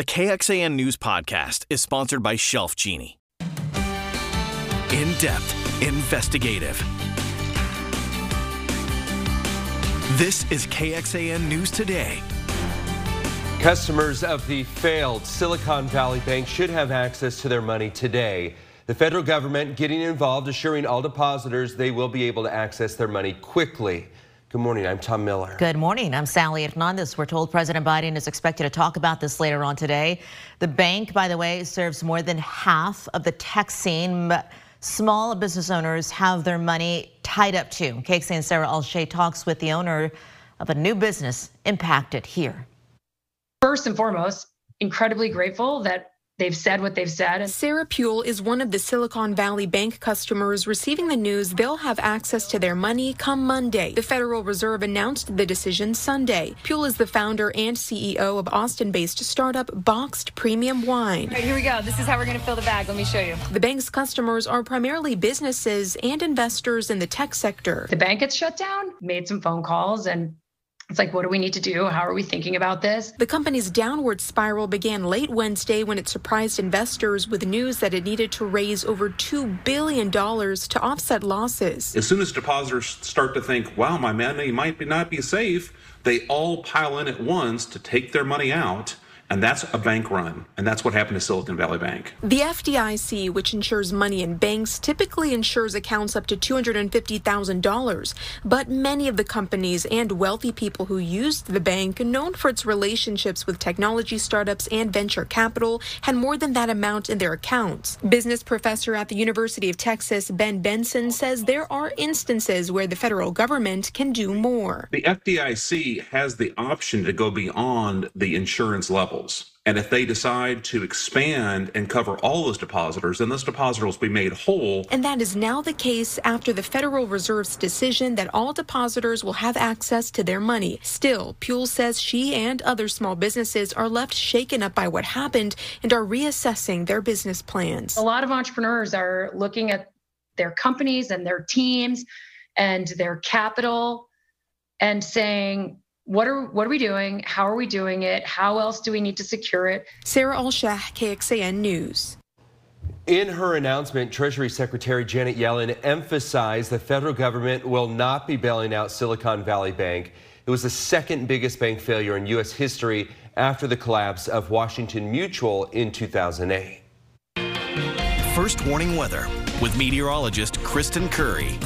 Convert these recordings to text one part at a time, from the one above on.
The KXAN News Podcast is sponsored by Shelf Genie. In depth, investigative. This is KXAN News Today. Customers of the failed Silicon Valley Bank should have access to their money today. The federal government getting involved, assuring all depositors they will be able to access their money quickly. Good morning. I'm Tom Miller. Good morning. I'm Sally Hernandez. We're told President Biden is expected to talk about this later on today. The bank, by the way, serves more than half of the tech scene. But small business owners have their money tied up too. KXAN Sarah Alshay talks with the owner of a new business impacted here. First and foremost, incredibly grateful that they've said what they've said. Sarah Pule is one of the Silicon Valley Bank customers receiving the news they'll have access to their money come Monday. The Federal Reserve announced the decision Sunday. Pule is the founder and CEO of Austin-based startup Boxed Premium Wine. Right, here we go. This is how we're going to fill the bag. Let me show you. The bank's customers are primarily businesses and investors in the tech sector. The bank gets shut down, made some phone calls and it's like, what do we need to do? How are we thinking about this? The company's downward spiral began late Wednesday when it surprised investors with news that it needed to raise over $2 billion to offset losses. As soon as depositors start to think, wow, my money might not be safe, they all pile in at once to take their money out and that's a bank run. And that's what happened to Silicon Valley Bank. The FDIC, which insures money in banks, typically insures accounts up to $250,000. But many of the companies and wealthy people who used the bank, known for its relationships with technology startups and venture capital, had more than that amount in their accounts. Business professor at the University of Texas, Ben Benson, says there are instances where the federal government can do more. The FDIC has the option to go beyond the insurance level levels. And if they decide to expand and cover all those depositors, then those depositors will be made whole. And that is now the case after the Federal Reserve's decision that all depositors will have access to their money. Still, Pule says she and other small businesses are left shaken up by what happened and are reassessing their business plans. A lot of entrepreneurs are looking at their companies and their teams and their capital and saying, what are what are we doing? How are we doing it? How else do we need to secure it? Sarah Alshah, KXAN News. In her announcement, Treasury Secretary Janet Yellen emphasized the federal government will not be bailing out Silicon Valley Bank. It was the second biggest bank failure in U.S. history after the collapse of Washington Mutual in 2008. First warning weather with meteorologist Kristen Currie.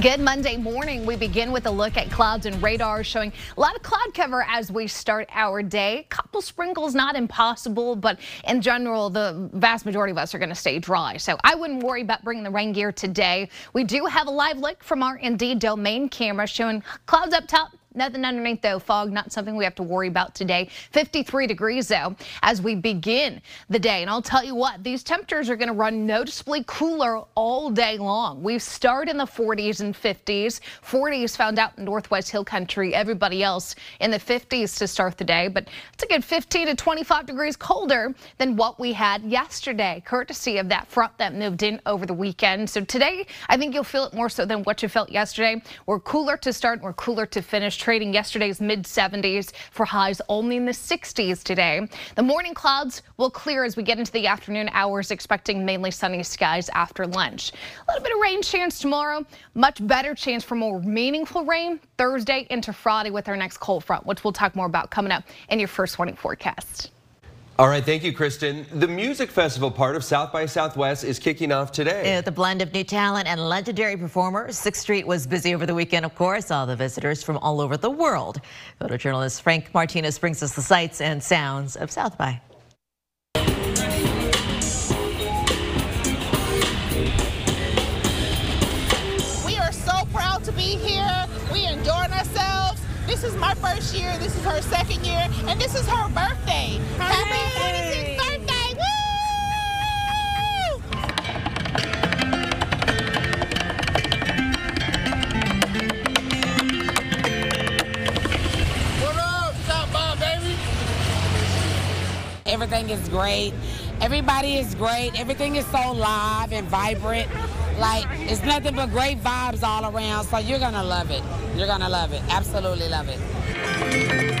Good Monday morning. We begin with a look at clouds and radar showing a lot of cloud cover as we start our day. Couple sprinkles, not impossible, but in general, the vast majority of us are going to stay dry. So I wouldn't worry about bringing the rain gear today. We do have a live look from our Indeed domain camera showing clouds up top, Nothing underneath though. Fog, not something we have to worry about today. 53 degrees though as we begin the day. And I'll tell you what, these temperatures are going to run noticeably cooler all day long. We start in the 40s and 50s. 40s found out in Northwest Hill Country. Everybody else in the 50s to start the day. But it's a good 15 to 25 degrees colder than what we had yesterday, courtesy of that front that moved in over the weekend. So today, I think you'll feel it more so than what you felt yesterday. We're cooler to start. We're cooler to finish trading yesterday's mid 70s for highs only in the 60s today. The morning clouds will clear as we get into the afternoon hours, expecting mainly sunny skies after lunch. A little bit of rain chance tomorrow, much better chance for more meaningful rain Thursday into Friday with our next cold front, which we'll talk more about coming up in your first warning forecast. All right, thank you, Kristen. The music festival part of South by Southwest is kicking off today. With a blend of new talent and legendary performers, Sixth Street was busy over the weekend, of course. All the visitors from all over the world. Photojournalist Frank Martinez brings us the sights and sounds of South by. This is my first year. This is her second year, and this is her birthday. Happy 46th birthday! Woo! What up, Top Bob, baby? Everything is great. Everybody is great. Everything is so live and vibrant. Like, it's nothing but great vibes all around. So you're going to love it. You're going to love it. Absolutely love it.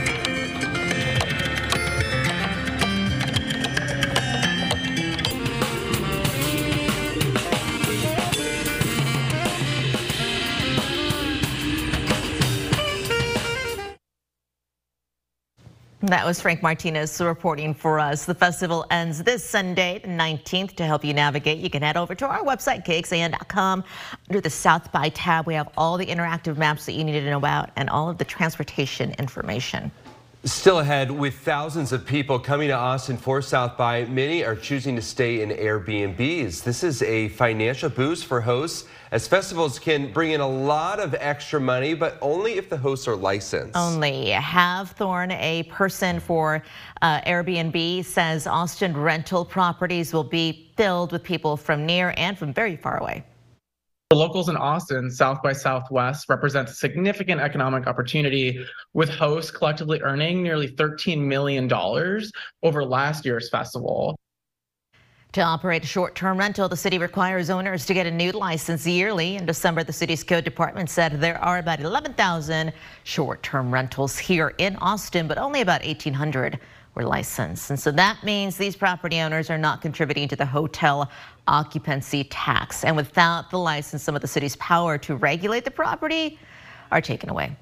That was Frank Martinez reporting for us. The festival ends this Sunday, the 19th. To help you navigate, you can head over to our website, kxan.com. Under the South by tab, we have all the interactive maps that you need to know about and all of the transportation information. Still ahead, with thousands of people coming to Austin for South by, many are choosing to stay in Airbnbs. This is a financial boost for hosts as festivals can bring in a lot of extra money, but only if the hosts are licensed. Only. Have Thorne, a person for uh, Airbnb, says Austin rental properties will be filled with people from near and from very far away. The locals in Austin, South by Southwest, represents a significant economic opportunity, with hosts collectively earning nearly $13 million over last year's festival. To operate a short-term rental, the city requires owners to get a new license yearly. In December, the city's code department said there are about 11,000 short-term rentals here in Austin, but only about 1,800 were licensed. And so that means these property owners are not contributing to the hotel occupancy tax. And without the license, some of the city's power to regulate the property are taken away.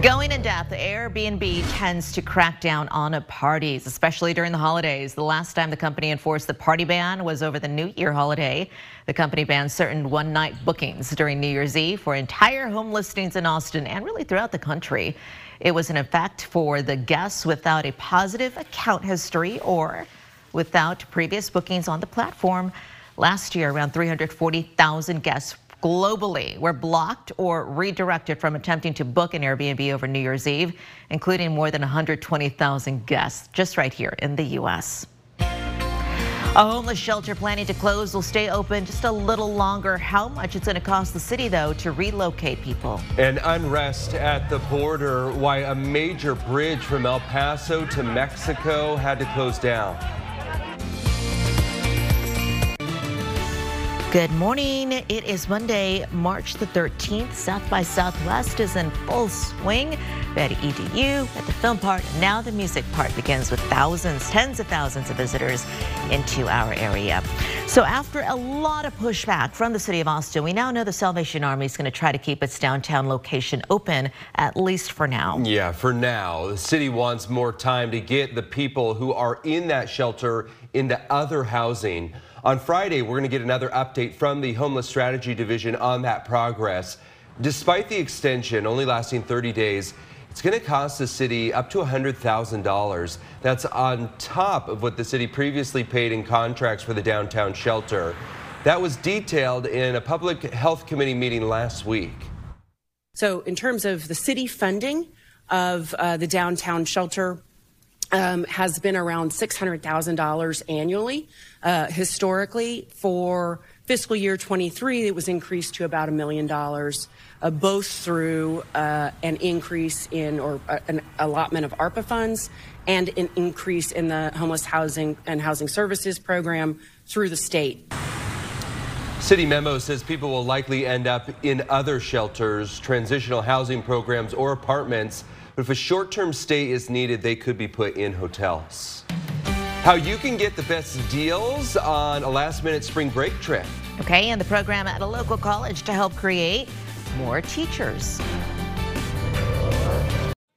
Going in depth, Airbnb tends to crack down on parties, especially during the holidays. The last time the company enforced the party ban was over the New Year holiday. The company banned certain one-night bookings during New Year's Eve for entire home listings in Austin and really throughout the country. It was in effect for the guests without a positive account history or without previous bookings on the platform. Last year, around 340,000 guests globally were blocked or redirected from attempting to book an Airbnb over New Year's Eve, including more than 120,000 guests just right here in the U.S. A homeless shelter planning to close will stay open just a little longer. How much it's going to cost the city, though, to relocate people. And unrest at the border, why a major bridge from El Paso to Mexico had to close down. Good morning. It is Monday, March the 13th. South by Southwest is in full swing. Betty EDU at the film part. Now the music part begins with thousands, tens of thousands of visitors into our area. So after a lot of pushback from the city of Austin, we now know the Salvation Army is going to try to keep its downtown location open, at least for now. Yeah, for now. The city wants more time to get the people who are in that shelter into other housing. On Friday, we're going to get another update from the Homeless Strategy Division on that progress. Despite the extension only lasting 30 days, it's going to cost the city up to $100,000. That's on top of what the city previously paid in contracts for the downtown shelter. That was detailed in a public health committee meeting last week. So in terms of the city funding of uh, the downtown shelter, um, has been around $600,000 annually. Uh, historically, for fiscal year 23, it was increased to about a million dollars, uh, both through uh, an increase in or uh, an allotment of ARPA funds and an increase in the homeless housing and housing services program through the state. City memo says people will likely end up in other shelters, transitional housing programs, or apartments but if a short-term stay is needed, they could be put in hotels. How you can get the best deals on a last-minute spring break trip. Okay, and the program at a local college to help create more teachers.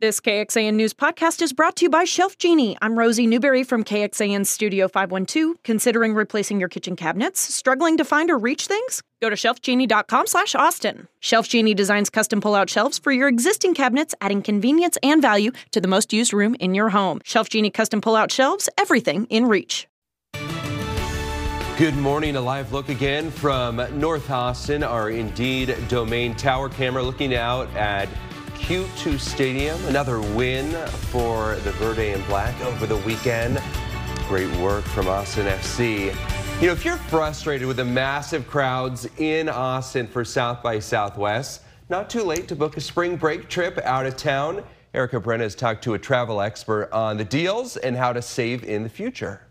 This KXAN News podcast is brought to you by Shelf Genie. I'm Rosie Newberry from KXAN Studio 512. Considering replacing your kitchen cabinets? Struggling to find or reach things? Go to shelfgenie.com slash Austin. Shelf Genie designs custom pull-out shelves for your existing cabinets, adding convenience and value to the most used room in your home. Shelf Genie custom pull-out shelves, everything in reach. Good morning. A live look again from North Austin, our Indeed domain tower camera looking out at Q2 Stadium. Another win for the Verde and Black over the weekend. Great work from Austin FC. You know, if you're frustrated with the massive crowds in Austin for South by Southwest, not too late to book a spring break trip out of town. Erica Brenna has talked to a travel expert on the deals and how to save in the future.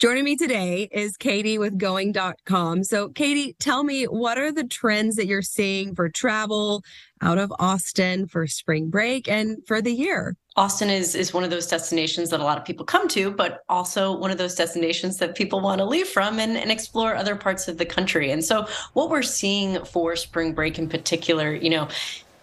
Joining me today is Katie with going.com. So, Katie, tell me what are the trends that you're seeing for travel out of Austin for spring break and for the year? Austin is is one of those destinations that a lot of people come to, but also one of those destinations that people want to leave from and, and explore other parts of the country. And so what we're seeing for spring break in particular, you know,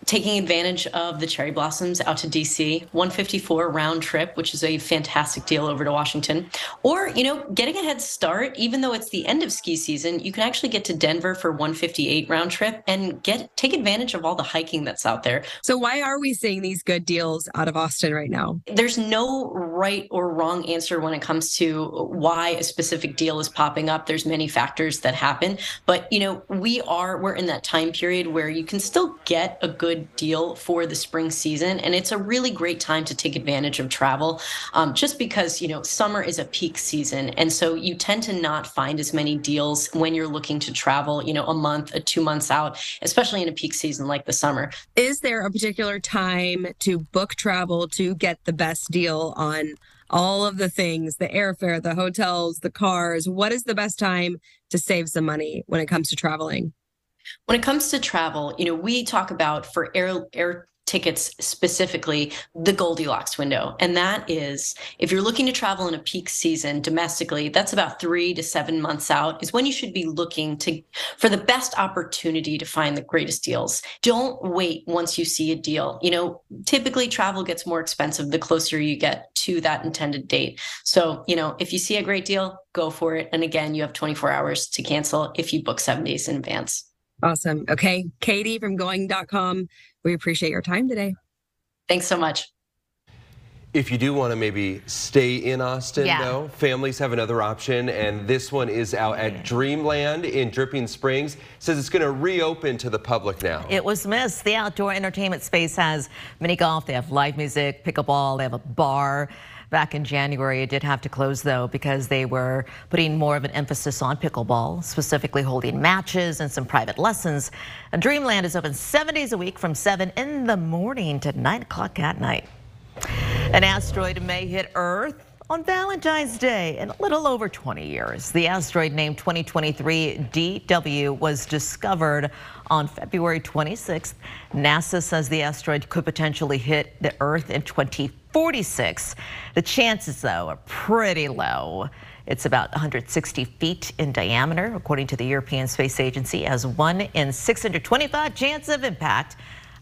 taking advantage of the cherry blossoms out to DC, 154 round trip, which is a fantastic deal over to Washington. Or, you know, getting a head start, even though it's the end of ski season, you can actually get to Denver for 158 round trip and get take advantage of all the hiking that's out there. So why are we seeing these good deals out of Austin right now? There's no right or wrong answer when it comes to why a specific deal is popping up. There's many factors that happen, but you know, we are we're in that time period where you can still get a good good deal for the spring season. And it's a really great time to take advantage of travel um, just because, you know, summer is a peak season. And so you tend to not find as many deals when you're looking to travel, you know, a month, a two months out, especially in a peak season like the summer. Is there a particular time to book travel to get the best deal on? all of the things the airfare, the hotels, the cars. What is the best time to save some money when it comes to traveling? When it comes to travel, you know, we talk about for air air tickets specifically the Goldilocks window. And that is if you're looking to travel in a peak season domestically, that's about 3 to 7 months out is when you should be looking to for the best opportunity to find the greatest deals. Don't wait once you see a deal. You know, typically travel gets more expensive the closer you get to that intended date. So, you know, if you see a great deal, go for it. And again, you have 24 hours to cancel if you book 7 days in advance. Awesome. Okay. Katie from going.com, we appreciate your time today. Thanks so much. If you do want to maybe stay in Austin, Yeah. though, families have another option, and this one is out at Dreamland in Dripping Springs. Says it's going to reopen to the public now. It was missed. The outdoor entertainment space has mini golf, they have live music, pickleball, they have a bar. Back in January, it did have to close though because they were putting more of an emphasis on pickleball, specifically holding matches and some private lessons. And Dreamland is open seven days a week from 7 in the morning to 9 o'clock at night. An asteroid may hit Earth on Valentine's Day in a little over 20 years. The asteroid named 2023 DW was discovered on February 26th. NASA says the asteroid could potentially hit the Earth in 2046. The chances, though, are pretty low. It's about 160 feet in diameter, according to the European Space Agency, has one in 625 chance of impact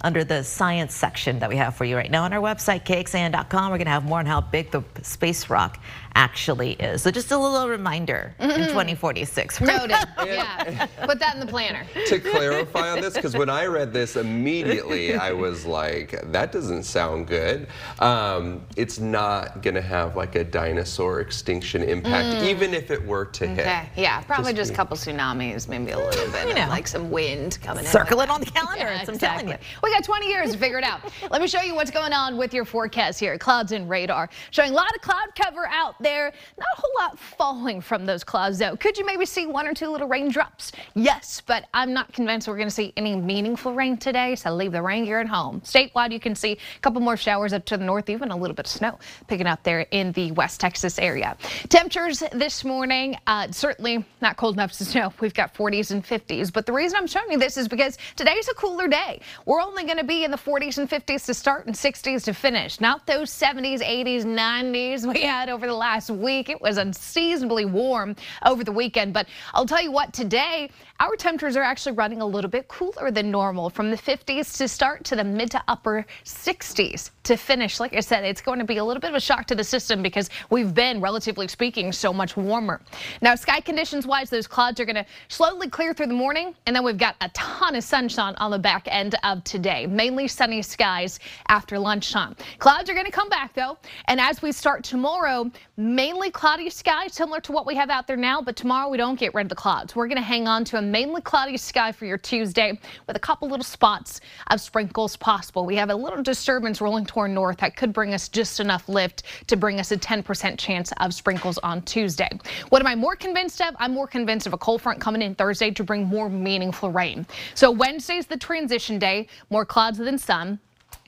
under the science section that we have for you right now on our website, kxan.com. We're going to have more on how big the space rock actually is. So just a little reminder in 2046. Noted. yeah. Put that in the planner. to clarify on this, because when I read this immediately, I was like, that doesn't sound good. Um, it's not going to have like a dinosaur extinction impact, Mm. even if it were to hit. Okay. Yeah. Probably just, be- a couple tsunamis, maybe a little bit, of, know. like some wind coming in. Circle it on the calendar, Yeah, it's- I'm telling exactly. We got 20 years to figure it out. Let me show you what's going on with your forecast here. Clouds and radar showing a lot of cloud cover out there. Not a whole lot falling from those clouds though. Could you maybe see one or two little raindrops? Yes, but I'm not convinced we're going to see any meaningful rain today. So leave the rain gear at home. Statewide, you can see a couple more showers up to the north, even a little bit of snow picking up there in the West Texas area. Temperatures this morning, uh, certainly not cold enough to snow. We've got 40s and 50s. But the reason I'm showing you this is because today's a cooler day. We're only going to be in the 40s and 50s to start and 60s to finish. Not those 70s, 80s, 90s we had over the last week. It was unseasonably warm over the weekend. But I'll tell you what, today, our temperatures are actually running a little bit cooler than normal from the 50s to start to the mid to upper 60s to finish. Like I said, it's going to be a little bit of a shock to the system because we've been, relatively speaking, so much warmer. Now, sky conditions wise, those clouds are going to slowly clear through the morning, and then we've got a ton of sunshine on the back end of today. Mainly sunny skies after lunchtime. Clouds are going to come back though, and as we start tomorrow, mainly cloudy skies, similar to what we have out there now. But tomorrow we don't get rid of the clouds. We're going to hang on to a mainly cloudy sky for your Tuesday with a couple little spots of sprinkles possible. We have a little disturbance rolling north that could bring us just enough lift to bring us a 10% chance of sprinkles on Tuesday. What am I more convinced of? I'm more convinced of a cold front coming in Thursday to bring more meaningful rain. So Wednesday's the transition day, more clouds than sun.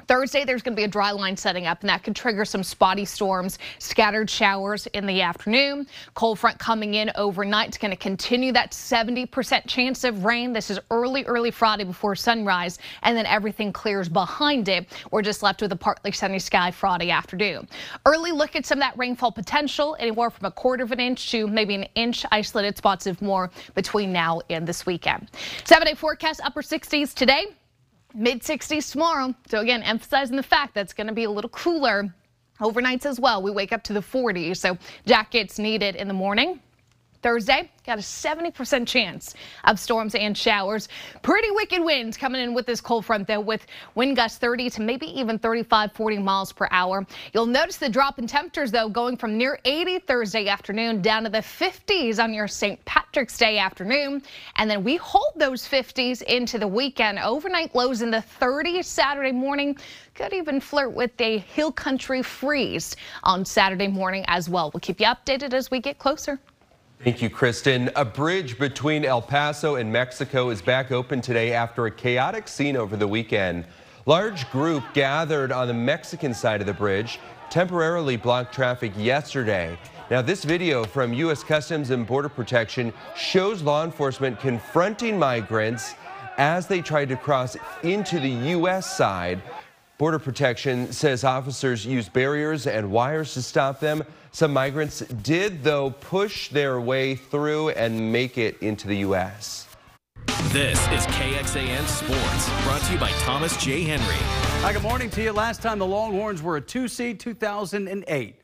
Thursday, there's going to be a dry line setting up, and that could trigger some spotty storms, scattered showers in the afternoon. Cold front coming in overnight. It's going to continue that 70% chance of rain. This is early, early Friday before sunrise, and then everything clears behind it. We're just left with a partly sunny sky Friday afternoon. Early look at some of that rainfall potential, anywhere from a quarter of an inch to maybe an inch, isolated spots of more between now and this weekend. Seven day forecast, upper 60s today. Mid 60s tomorrow. So again, emphasizing the fact that's going to be a little cooler overnights as well. We wake up to the 40s, so jackets needed in the morning. Thursday, got a 70% chance of storms and showers. Pretty wicked winds coming in with this cold front, though, with wind gusts 30 to maybe even 35, 40 miles per hour. You'll notice the drop in temperatures, though, going from near 80 Thursday afternoon down to the 50s on your St. Patrick's Day afternoon. And then we hold those 50s into the weekend. Overnight lows in the 30s Saturday morning. Could even flirt with a hill country freeze on Saturday morning as well. We'll keep you updated as we get closer. Thank you, Kristen. A bridge between El Paso and Mexico is back open today after a chaotic scene over the weekend. Large group gathered on the Mexican side of the bridge, temporarily blocked traffic yesterday. Now, this video from U.S. Customs and Border Protection shows law enforcement confronting migrants as they tried to cross into the U.S. side. Border Protection says officers used barriers and wires to stop them. Some migrants did, though, push their way through and make it into the U.S. This is KXAN Sports, brought to you by Thomas J. Henry. Hi, good morning to you. Last time the Longhorns were a two seed, 2008.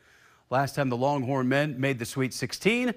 Last time the Longhorn men made the Sweet 16,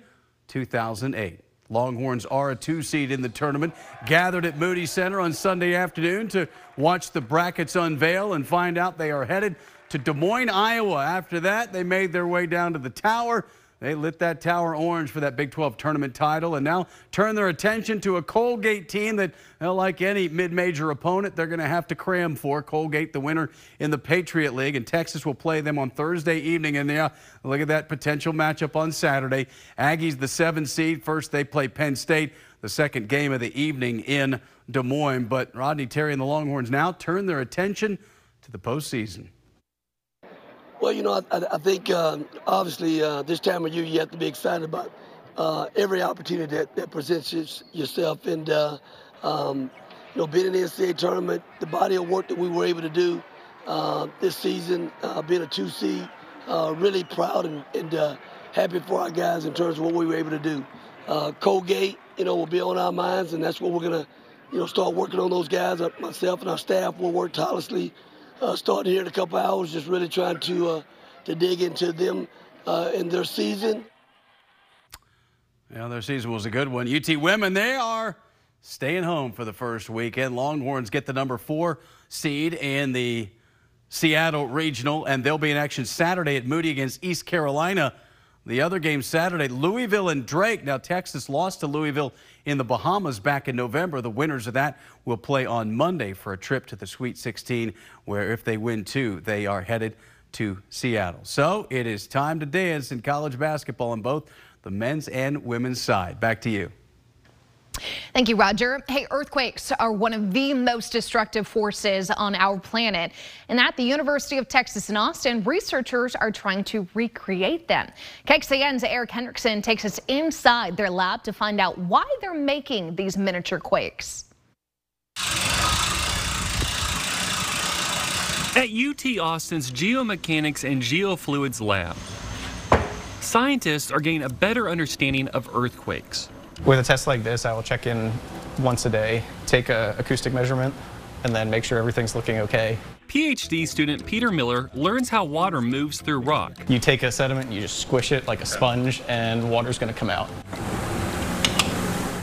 2008. Longhorns are a two seed in the tournament. Gathered at Moody Center on Sunday afternoon to watch the brackets unveil and find out they are headed to Des Moines, Iowa. After that, they made their way down to the tower. They lit that tower orange for that Big 12 tournament title and now turn their attention to a Colgate team that, like any mid-major opponent, they're going to have to cram for. Colgate, the winner in the Patriot League, and Texas will play them on Thursday evening. And yeah, look at that potential matchup on Saturday. Aggies, the seven seed. First, they play Penn State, the second game of the evening in Des Moines. But Rodney Terry and the Longhorns now turn their attention to the postseason. Well, you know, I, I think uh, obviously uh, this time of year you have to be excited about uh, every opportunity that, that presents yourself. And, uh, um, you know, being in the NCAA tournament, the body of work that we were able to do uh, this season, uh, being a two seed, really proud and, and happy for our guys in terms of what we were able to do. Colgate, you know, will be on our minds, and that's what we're going to, you know, start working on those guys. Myself and our staff will work tirelessly uh, starting here in a couple hours, just really trying to uh, to dig into them uh, in their season. Yeah, their season was a good one. UT women, they are staying home for the first weekend. Longhorns get the number four seed in the Seattle Regional, and they'll be in action Saturday at Moody against East Carolina. The other game Saturday, Louisville and Drake. Now, Texas lost to Louisville in the Bahamas back in November. The winners of that will play on Monday for a trip to the Sweet 16, where if they win two, they are headed to Seattle. So it is time to dance in college basketball on both the men's and women's side. Back to you. Thank you, Roger. Hey, earthquakes are one of the most destructive forces on our planet. And at the University of Texas in Austin, researchers are trying to recreate them. KXAN's Eric Hendrickson takes us inside their lab to find out why they're making these miniature quakes. At UT Austin's Geomechanics and Geofluids lab, scientists are getting a better understanding of earthquakes. With a test like this, I will check in once a day, take a acoustic measurement, and then make sure everything's looking okay. PhD student Peter Miller learns how water moves through rock. You take a sediment, you just squish it like a sponge, and water's going to come out.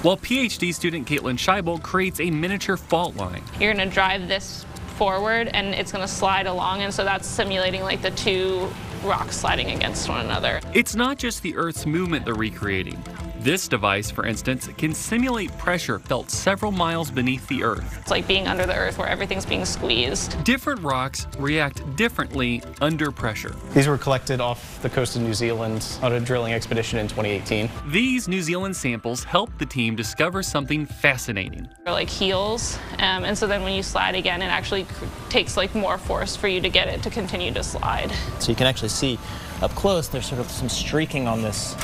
While PhD student Caitlin Scheibel creates a miniature fault line. You're going to drive this forward and it's going to slide along, and so that's simulating like the two rocks sliding against one another. It's not just the Earth's movement they're recreating. This device, for instance, can simulate pressure felt several miles beneath the Earth. It's like being under the Earth where everything's being squeezed. Different rocks react differently under pressure. These were collected off the coast of New Zealand on a drilling expedition in 2018. These New Zealand samples helped the team discover something fascinating. They're like heels, um, and so then when you slide again, it actually takes like more force for you to get it to continue to slide. So you can actually see up close, there's sort of some streaking on this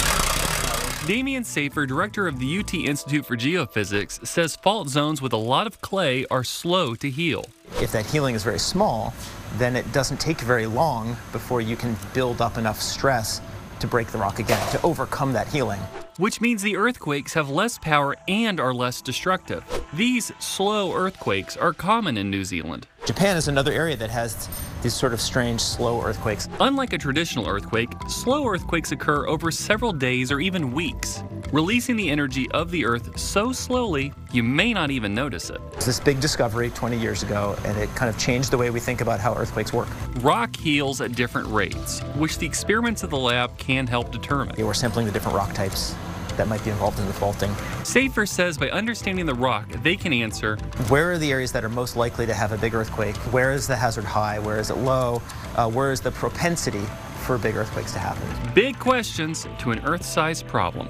Demian Saffer, director of the UT Institute for Geophysics, says fault zones with a lot of clay are slow to heal. If that healing is very small, then it doesn't take very long before you can build up enough stress to break the rock again, to overcome that healing. which means the earthquakes have less power and are less destructive. These slow earthquakes are common in New Zealand. Japan is another area that has these sort of strange slow earthquakes. Unlike a traditional earthquake, slow earthquakes occur over several days or even weeks, releasing the energy of the earth so slowly you may not even notice it. It's this big discovery 20 years ago, and it kind of changed the way we think about how earthquakes work. Rock heals at different rates, which the experiments of the lab can help determine. We're sampling the different rock types that might be involved in the faulting. Saffer says by understanding the rock, they can answer where are the areas that are most likely to have a big earthquake? Where is the hazard high? Where is it low? Uh, where is the propensity for big earthquakes to happen? Big questions to an Earth sized problem.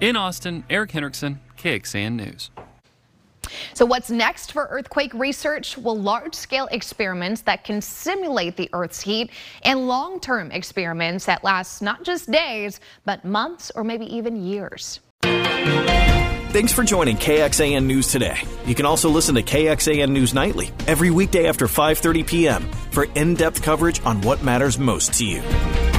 In Austin, Eric Hendrickson, KXAN News. So what's next for earthquake research? Well, large-scale experiments that can simulate the Earth's heat and long-term experiments that last not just days, but months or maybe even years. Thanks for joining KXAN News today. You can also listen to KXAN News Nightly every weekday after 5:30 p.m. for in-depth coverage on what matters most to you.